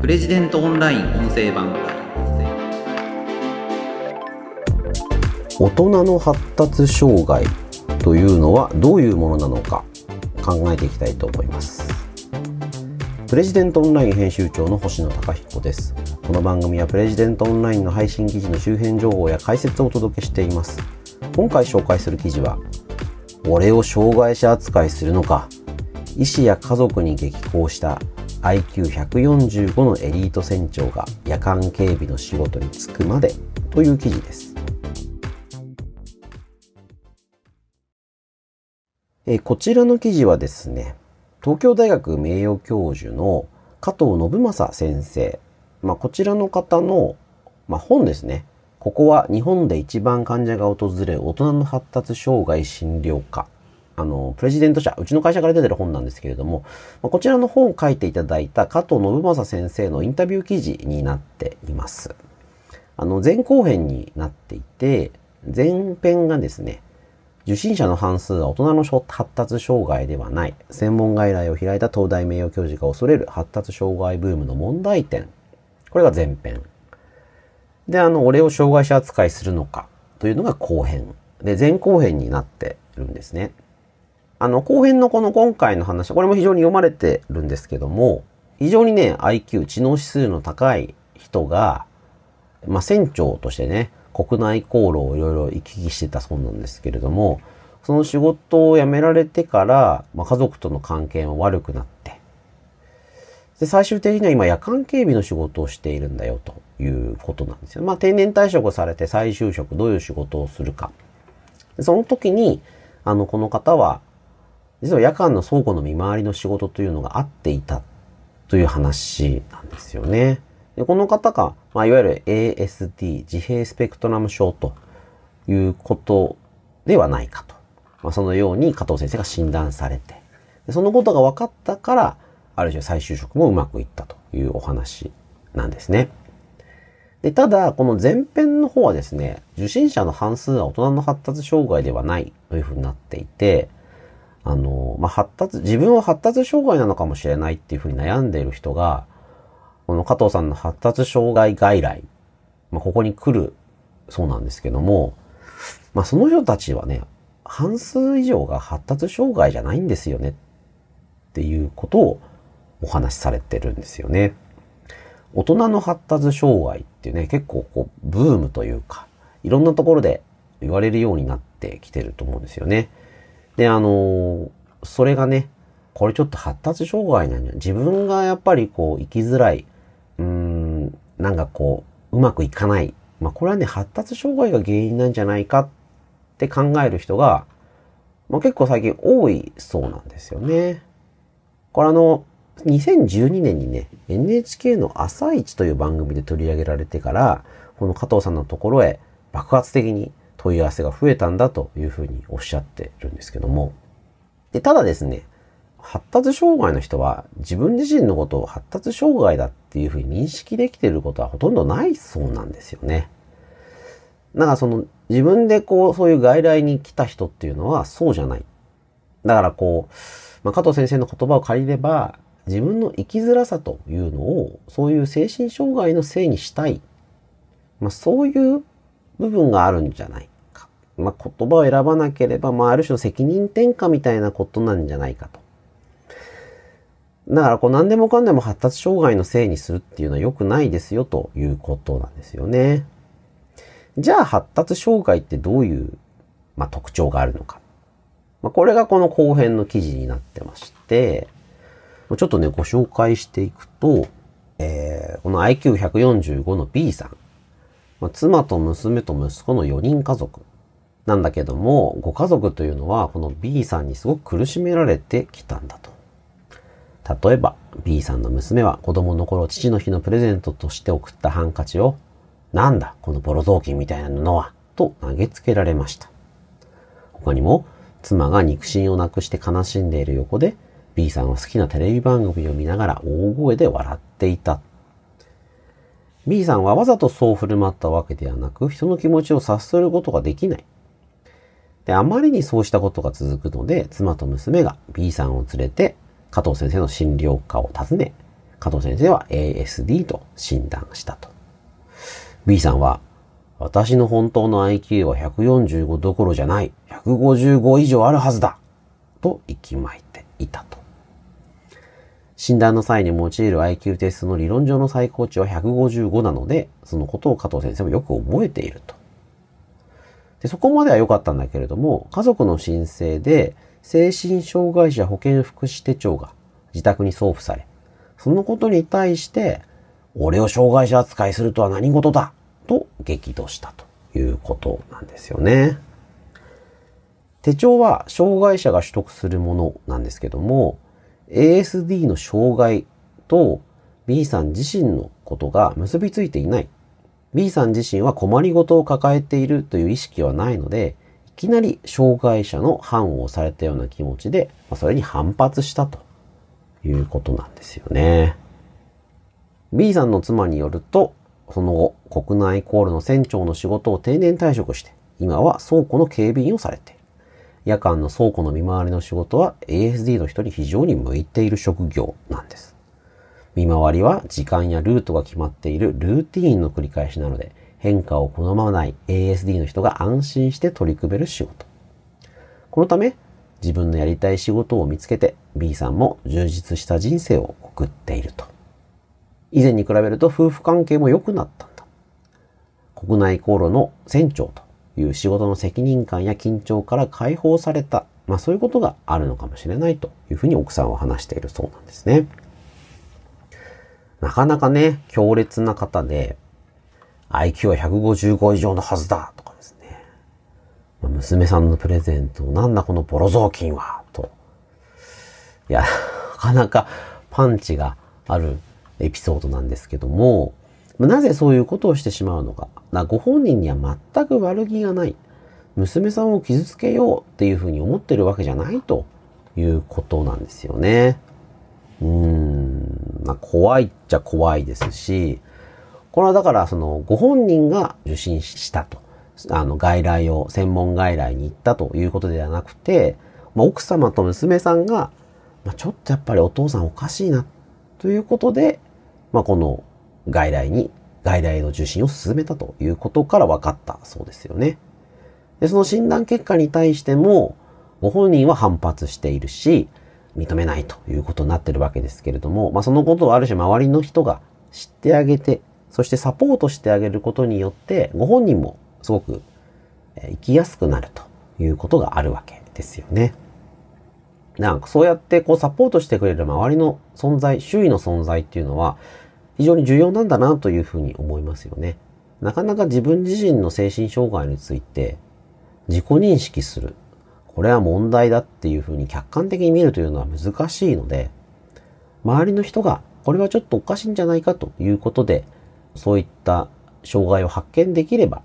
プレジデントオンライン音声版。大人の発達障害というのはどういうものなのか考えていきたいと思います。プレジデントオンライン編集長の星野貴彦です。この番組はプレジデントオンラインの配信記事の周辺情報や解説をお届けしています。今回紹介する記事は俺を障害者扱いするのか。医師や家族に激高した IQ145 のエリート船長が夜間警備の仕事に就くまでという記事ですえこちらの記事はですね、東京大学名誉教授の加藤信正先生、まあ、こちらの方の、まあ、本ですね。ここは日本で一番患者が訪れる大人の発達障害診療科。あの、プレジデント社、うちの会社から出てる本なんですけれども、ま、こちらの本を書いていただいた加藤信正先生のインタビュー記事になっています。あの、前後編になっていて、前編がですね、受診者の半数は大人の発達障害ではない。専門外来を開いた東大名誉教授が恐れる発達障害ブームの問題点。これが前編。で、あの、俺を障害者扱いするのかというのが後編。で、前後編になってるんですね。あの、後編のこの今回の話、これも非常に読まれてるんですけども、非常にね、IQ、知能指数の高い人が、まあ、船長としてね、国内航路をいろいろ行き来してたそうなんですけれども、その仕事を辞められてから、まあ、家族との関係も悪くなって、で、最終的には今夜間警備の仕事をしているんだよということなんですよ。まあ定年退職されて再就職どういう仕事をするか。その時に、あの、この方は、実は夜間の倉庫の見回りの仕事というのがあっていたという話なんですよね。でこの方が、まあ、いわゆる ASD、自閉スペクトラム症ということではないかと。まあ、そのように加藤先生が診断されて、でそのことが分かったから、ある種再就職もうまくいったというお話なんですね。で、ただ、この前編の方はですね、受診者の半数は大人の発達障害ではないというふうになっていて、あの、まあ、発達、自分は発達障害なのかもしれないっていうふうに悩んでいる人が、この加藤さんの発達障害外来、まあ、ここに来るそうなんですけども、まあ、その人たちはね、半数以上が発達障害じゃないんですよねっていうことをお話しされてるんですよね。大人の発達障害っていうね、結構こう、ブームというか、いろんなところで言われるようになってきてると思うんですよね。で、あのそれがね、これちょっと発達障害なんじゃ自分がやっぱりこう、生きづらい、うん、なんかこう、うまくいかない。まあ、これはね、発達障害が原因なんじゃないかって考える人が、まあ、結構最近多いそうなんですよね。これあの、2012年にね、NHK の朝一という番組で取り上げられてから、この加藤さんのところへ爆発的に問い合わせが増えたんだというふうにおっしゃってるんですけども。で、ただですね、発達障害の人は自分自身のことを発達障害だっていうふうに認識できていることはほとんどないそうなんですよね。だからその自分でこうそういう外来に来た人っていうのはそうじゃない。だからこう、まあ、加藤先生の言葉を借りれば自分の生きづらさというのをそういう精神障害のせいにしたい。まあ、そういう部分があるんじゃない。まあ、言葉を選ばなければ、まあ、ある種の責任転嫁みたいなことなんじゃないかと。だからこう何でもかんでも発達障害のせいにするっていうのは良くないですよということなんですよね。じゃあ発達障害ってどういう、まあ、特徴があるのか。まあ、これがこの後編の記事になってまして、ちょっとね、ご紹介していくと、えー、この IQ145 の B さん。まあ、妻と娘と息子の4人家族。なんだけども、ご家族というのは、この B さんにすごく苦しめられてきたんだと。例えば、B さんの娘は子供の頃父の日のプレゼントとして送ったハンカチを、なんだ、このボロ雑巾みたいな布は、と投げつけられました。他にも、妻が肉親をなくして悲しんでいる横で、B さんは好きなテレビ番組を見ながら大声で笑っていた。B さんはわざとそう振る舞ったわけではなく、人の気持ちを察することができない。で、あまりにそうしたことが続くので、妻と娘が B さんを連れて加藤先生の診療科を訪ね、加藤先生は ASD と診断したと。B さんは、私の本当の IQ は145どころじゃない。155以上あるはずだ。と息巻いていたと。診断の際に用いる IQ テストの理論上の最高値は155なので、そのことを加藤先生もよく覚えていると。でそこまでは良かったんだけれども、家族の申請で精神障害者保健福祉手帳が自宅に送付され、そのことに対して、俺を障害者扱いするとは何事だと激怒したということなんですよね。手帳は障害者が取得するものなんですけども、ASD の障害と B さん自身のことが結びついていない。B さん自身は困りごとを抱えているという意識はないので、いきなり障害者の反をされたような気持ちで、まそれに反発したということなんですよね。B さんの妻によると、その後、国内航路の船長の仕事を定年退職して、今は倉庫の警備員をされている。夜間の倉庫の見回りの仕事は ASD の人に非常に向いている職業なんです。見回りは時間やルートが決まっているルーティーンの繰り返しなので、変化を好まない ASD の人が安心して取り組める仕事。このため、自分のやりたい仕事を見つけて B さんも充実した人生を送っていると。以前に比べると夫婦関係も良くなったんだ。国内航路の船長という仕事の責任感や緊張から解放された。まあそういうことがあるのかもしれないというふうに奥さんは話しているそうなんですね。なかなかね、強烈な方で、IQ は155以上のはずだとかですね。ま、娘さんのプレゼント、なんだこのボロ雑巾はと。いや、なかなかパンチがあるエピソードなんですけども、なぜそういうことをしてしまうのか。ご本人には全く悪気がない。娘さんを傷つけようっていうふうに思ってるわけじゃないということなんですよね。うん、ま、怖いっちゃ怖いですし、これはだからそのご本人が受診したと。あの外来を、専門外来に行ったということではなくて、まあ、奥様と娘さんが、まあ、ちょっとやっぱりお父さんおかしいなということで、まあ、この外来に、外来の受診を進めたということから分かったそうですよね。で、その診断結果に対しても、ご本人は反発しているし、認めないということになってるわけですけれども、まあそのことをある種周りの人が知ってあげて、そしてサポートしてあげることによって、ご本人もすごく生きやすくなるということがあるわけですよね。なんかそうやってこうサポートしてくれる周りの存在、周囲の存在っていうのは、非常に重要なんだなというふうに思いますよね。なかなか自分自身の精神障害について自己認識する。これは問題だっていうふうに客観的に見るというのは難しいので、周りの人がこれはちょっとおかしいんじゃないかということで、そういった障害を発見できれば、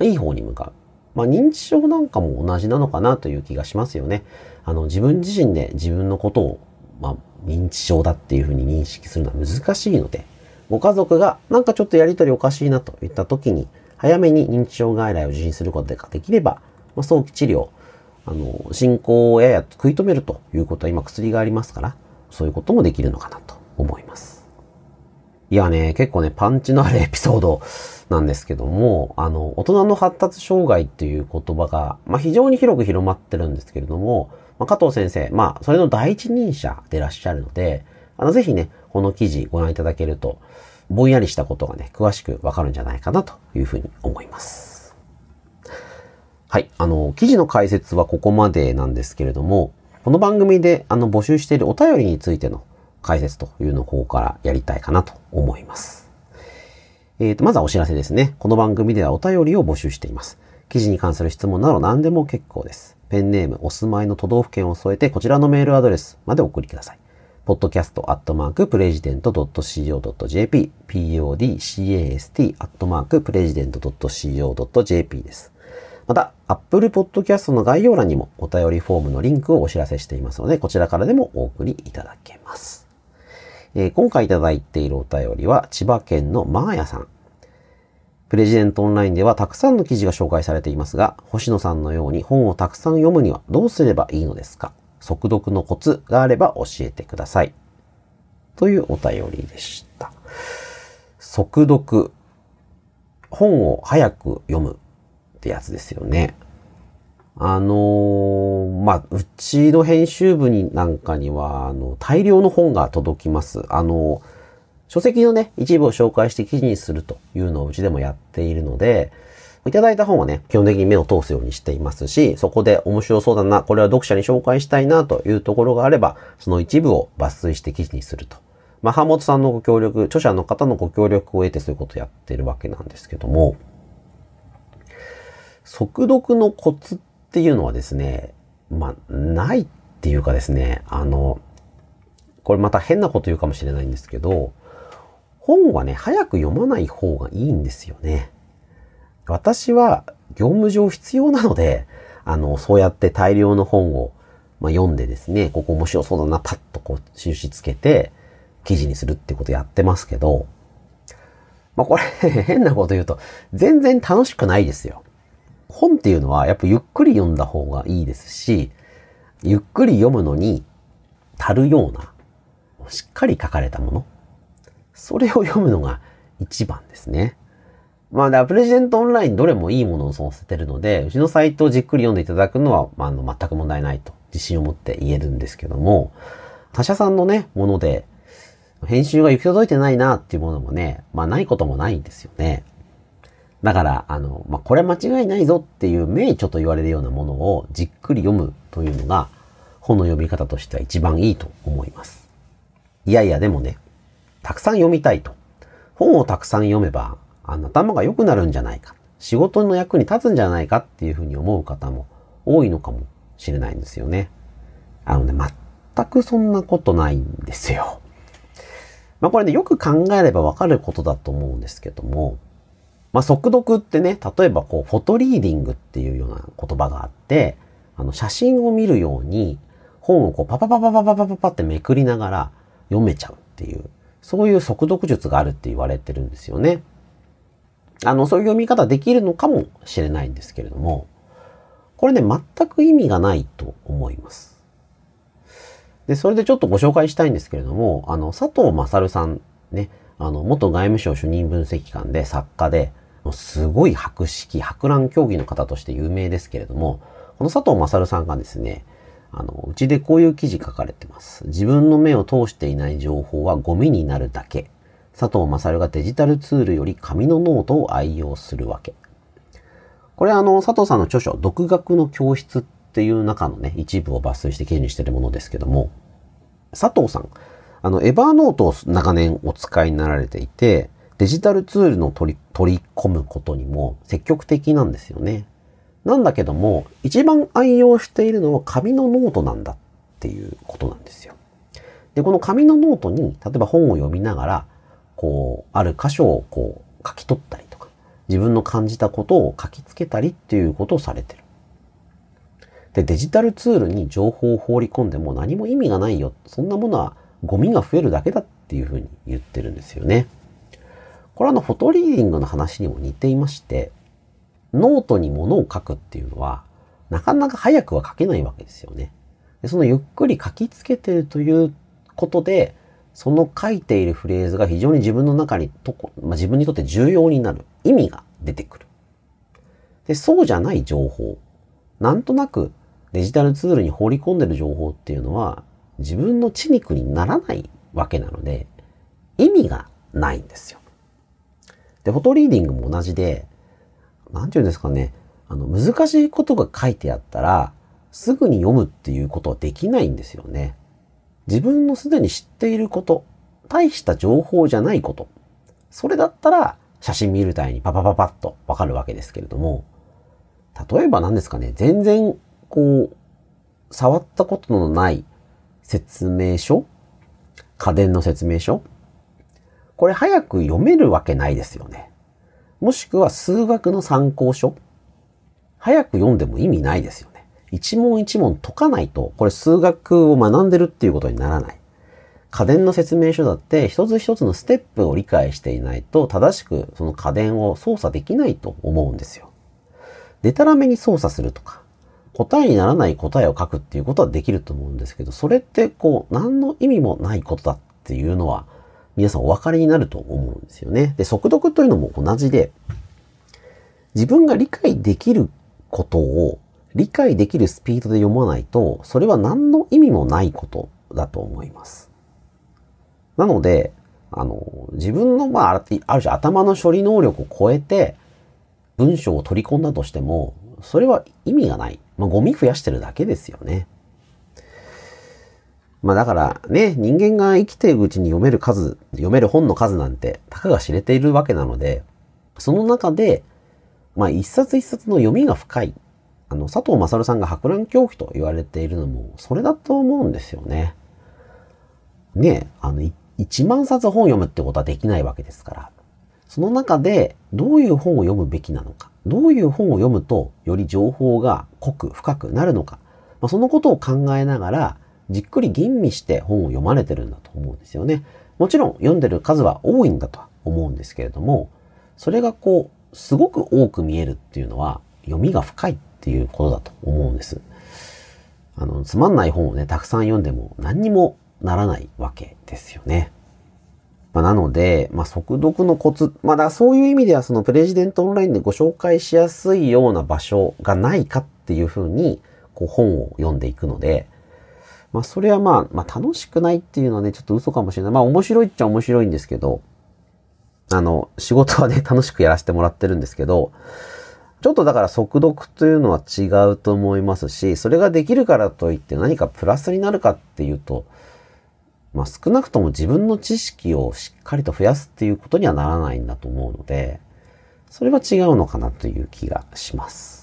いい方に向かう。まあ、認知症なんかも同じなのかなという気がしますよね。あの、自分自身で自分のことを、まあ、認知症だっていうふうに認識するのは難しいので、ご家族がなんかちょっとやりとりおかしいなといった時に、早めに認知症外来を受診することができれば、ま、早期治療、あの、進行をやや食い止めるということは今薬がありますから、そういうこともできるのかなと思います。いやね、結構ね、パンチのあるエピソードなんですけども、あの、大人の発達障害っていう言葉が、まあ、非常に広く広まってるんですけれども、まあ、加藤先生、まあ、それの第一人者でいらっしゃるので、あの、ぜひね、この記事ご覧いただけると、ぼんやりしたことがね、詳しくわかるんじゃないかなというふうに思います。はい。あの、記事の解説はここまでなんですけれども、この番組であの募集しているお便りについての解説というの方からやりたいかなと思います。えっ、ー、と、まずはお知らせですね。この番組ではお便りを募集しています。記事に関する質問など何でも結構です。ペンネーム、お住まいの都道府県を添えてこちらのメールアドレスまでお送りください。podcast.president.co.jp podcast.president.co.jp です。また、Apple Podcast の概要欄にもお便りフォームのリンクをお知らせしていますので、こちらからでもお送りいただけます。えー、今回いただいているお便りは、千葉県のマーヤさん。プレジデントオンラインではたくさんの記事が紹介されていますが、星野さんのように本をたくさん読むにはどうすればいいのですか？速読のコツがあれば教えてください。というお便りでした。速読。本を早く読むってやつですよね。あのーまあ、うちの編集部になんかには、あの、大量の本が届きます。あの書籍のね、一部を紹介して記事にするというのをうちでもやっているので、いただいた本はね、基本的に目を通すようにしていますし、そこで面白そうだな、これは読者に紹介したいなというところがあれば、その一部を抜粋して記事にすると。まあ、浜本さんのご協力、著者の方のご協力を得てそういうことをやってるわけなんですけども、速読のコツっていうのはですね、まあ、ないっていうかですね、あの、これまた変なこと言うかもしれないんですけど、本はね、早く読まない方がいいんですよね。私は業務上必要なので、あの、そうやって大量の本を、まあ、読んでですね、ここ面白そうだな、パッとこう、印つけて、記事にするってことやってますけど、まあ、これ 変なこと言うと、全然楽しくないですよ。本っていうのは、やっぱゆっくり読んだ方がいいですし、ゆっくり読むのに足るような、しっかり書かれたもの。それを読むのが一番ですね。まあ、だプレジデントオンラインどれもいいものを載せてるので、うちのサイトをじっくり読んでいただくのは、まあ、あの、全く問題ないと自信を持って言えるんですけども、他社さんのね、もので、編集が行き届いてないなっていうものもね、まあないこともないんですよね。だから、あの、まあ、これ間違いないぞっていう名著と言われるようなものをじっくり読むというのが、本の読み方としては一番いいと思います。いやいや、でもね、たくさん読みたいと。本をたくさん読めば、あの頭が良くなるんじゃないか。仕事の役に立つんじゃないかっていうふうに思う方も多いのかもしれないんですよね。あのね、全くそんなことないんですよ。まあこれね、よく考えればわかることだと思うんですけども、まあ速読ってね、例えばこう、フォトリーディングっていうような言葉があって、あの、写真を見るように、本をこう、パパパパパパパパパってめくりながら読めちゃうっていう、そういう速読術があるって言われてるんですよね。あの、そういう読み方できるのかもしれないんですけれども、これね、全く意味がないと思います。で、それでちょっとご紹介したいんですけれども、あの、佐藤勝さんね、あの、元外務省主任分析官で作家で、すごい博識、博覧競技の方として有名ですけれども、この佐藤勝さんがですね、あの、うちでこういう記事書かれてます。自分の目を通していない情報はゴミになるだけ。佐藤勝がデジタルツールより紙のノートを愛用するわけ。これあの、佐藤さんの著書、独学の教室っていう中のね、一部を抜粋して記事にしてるものですけども、佐藤さん、あの、エバーノートを長年お使いになられていて、デジタルツールの取り、取り込むことにも積極的なんですよね。なんだけども、一番愛用しているのは紙のノートなんだっていうことなんですよ。で、この紙のノートに、例えば本を読みながら、こう、ある箇所をこう書き取ったりとか、自分の感じたことを書きつけたりっていうことをされてる。で、デジタルツールに情報を放り込んでも何も意味がないよ。そんなものはゴミが増えるだけだっていうふうに言ってるんですよね。これはあの、フォトリーディングの話にも似ていまして、ノートに物を書くっていうのは、なかなか早くは書けないわけですよね。でそのゆっくり書きつけてるということで、その書いているフレーズが非常に自分の中にとこ、まあ、自分にとって重要になる意味が出てくる。で、そうじゃない情報。なんとなくデジタルツールに放り込んでる情報っていうのは自分の血肉にならないわけなので意味がないんですよ。で、フォトリーディングも同じで、なんていうんですかね、あの、難しいことが書いてあったら、すぐに読むっていうことはできないんですよね。自分のすでに知っていること、大した情報じゃないこと、それだったら写真見るたいにパパパパッとわかるわけですけれども、例えば何ですかね、全然こう、触ったことのない説明書家電の説明書これ早く読めるわけないですよね。もしくは数学の参考書早く読んでも意味ないですよね。一問一問解かないと、これ数学を学んでるっていうことにならない。家電の説明書だって一つ一つのステップを理解していないと正しくその家電を操作できないと思うんですよ。でたらめに操作するとか、答えにならない答えを書くっていうことはできると思うんですけど、それってこう何の意味もないことだっていうのは、皆さんお分かりになると思うんですよね。で、速読というのも同じで、自分が理解できることを理解できるスピードで読まないと、それは何の意味もないことだと思います。なので、あの、自分の、まあ、ある種頭の処理能力を超えて、文章を取り込んだとしても、それは意味がない。まあ、ゴミ増やしてるだけですよね。まあだからね、人間が生きているうちに読める数、読める本の数なんて、たかが知れているわけなので、その中で、まあ一冊一冊の読みが深い。あの、佐藤勝さんが博覧恐怖と言われているのも、それだと思うんですよね。ねあの、1万冊本読むってことはできないわけですから。その中で、どういう本を読むべきなのか。どういう本を読むと、より情報が濃く深くなるのか。まあ、そのことを考えながら、じっくり吟味して本を読まれてるんだと思うんですよね。もちろん読んでる数は多いんだとは思うんですけれども、それがこう、すごく多く見えるっていうのは、読みが深いっていうことだと思うんです。あの、つまんない本をね、たくさん読んでも何にもならないわけですよね。まあ、なので、まあ、速読のコツ、まあ、だそういう意味ではそのプレジデントオンラインでご紹介しやすいような場所がないかっていうふうに、こう本を読んでいくので、まあ、それはまあ、まあ、楽しくないっていうのはね、ちょっと嘘かもしれない。まあ、面白いっちゃ面白いんですけど、あの、仕事はね、楽しくやらせてもらってるんですけど、ちょっとだから速読というのは違うと思いますし、それができるからといって何かプラスになるかっていうと、まあ少なくとも自分の知識をしっかりと増やすっていうことにはならないんだと思うので、それは違うのかなという気がします。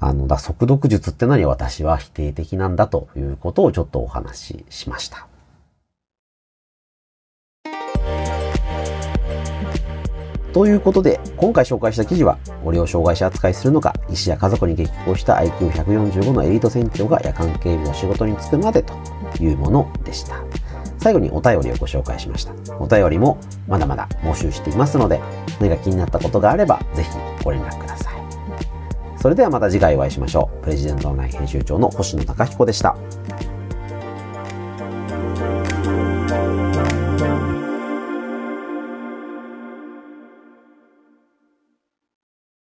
あの、だ、速読術ってのに私は否定的なんだということをちょっとお話ししました。ということで、今回紹介した記事は、ご利用障害者扱いするのか、医師や家族に激高した IQ145 のエリート船長が夜間警備の仕事に就くまでというものでした。最後にお便りをご紹介しました。お便りもまだまだ募集していますので、何か気になったことがあれば、ぜひご連絡ください。それではまた次回お会いしましょう。プレジデントオンライン編集長の星野貴彦でした。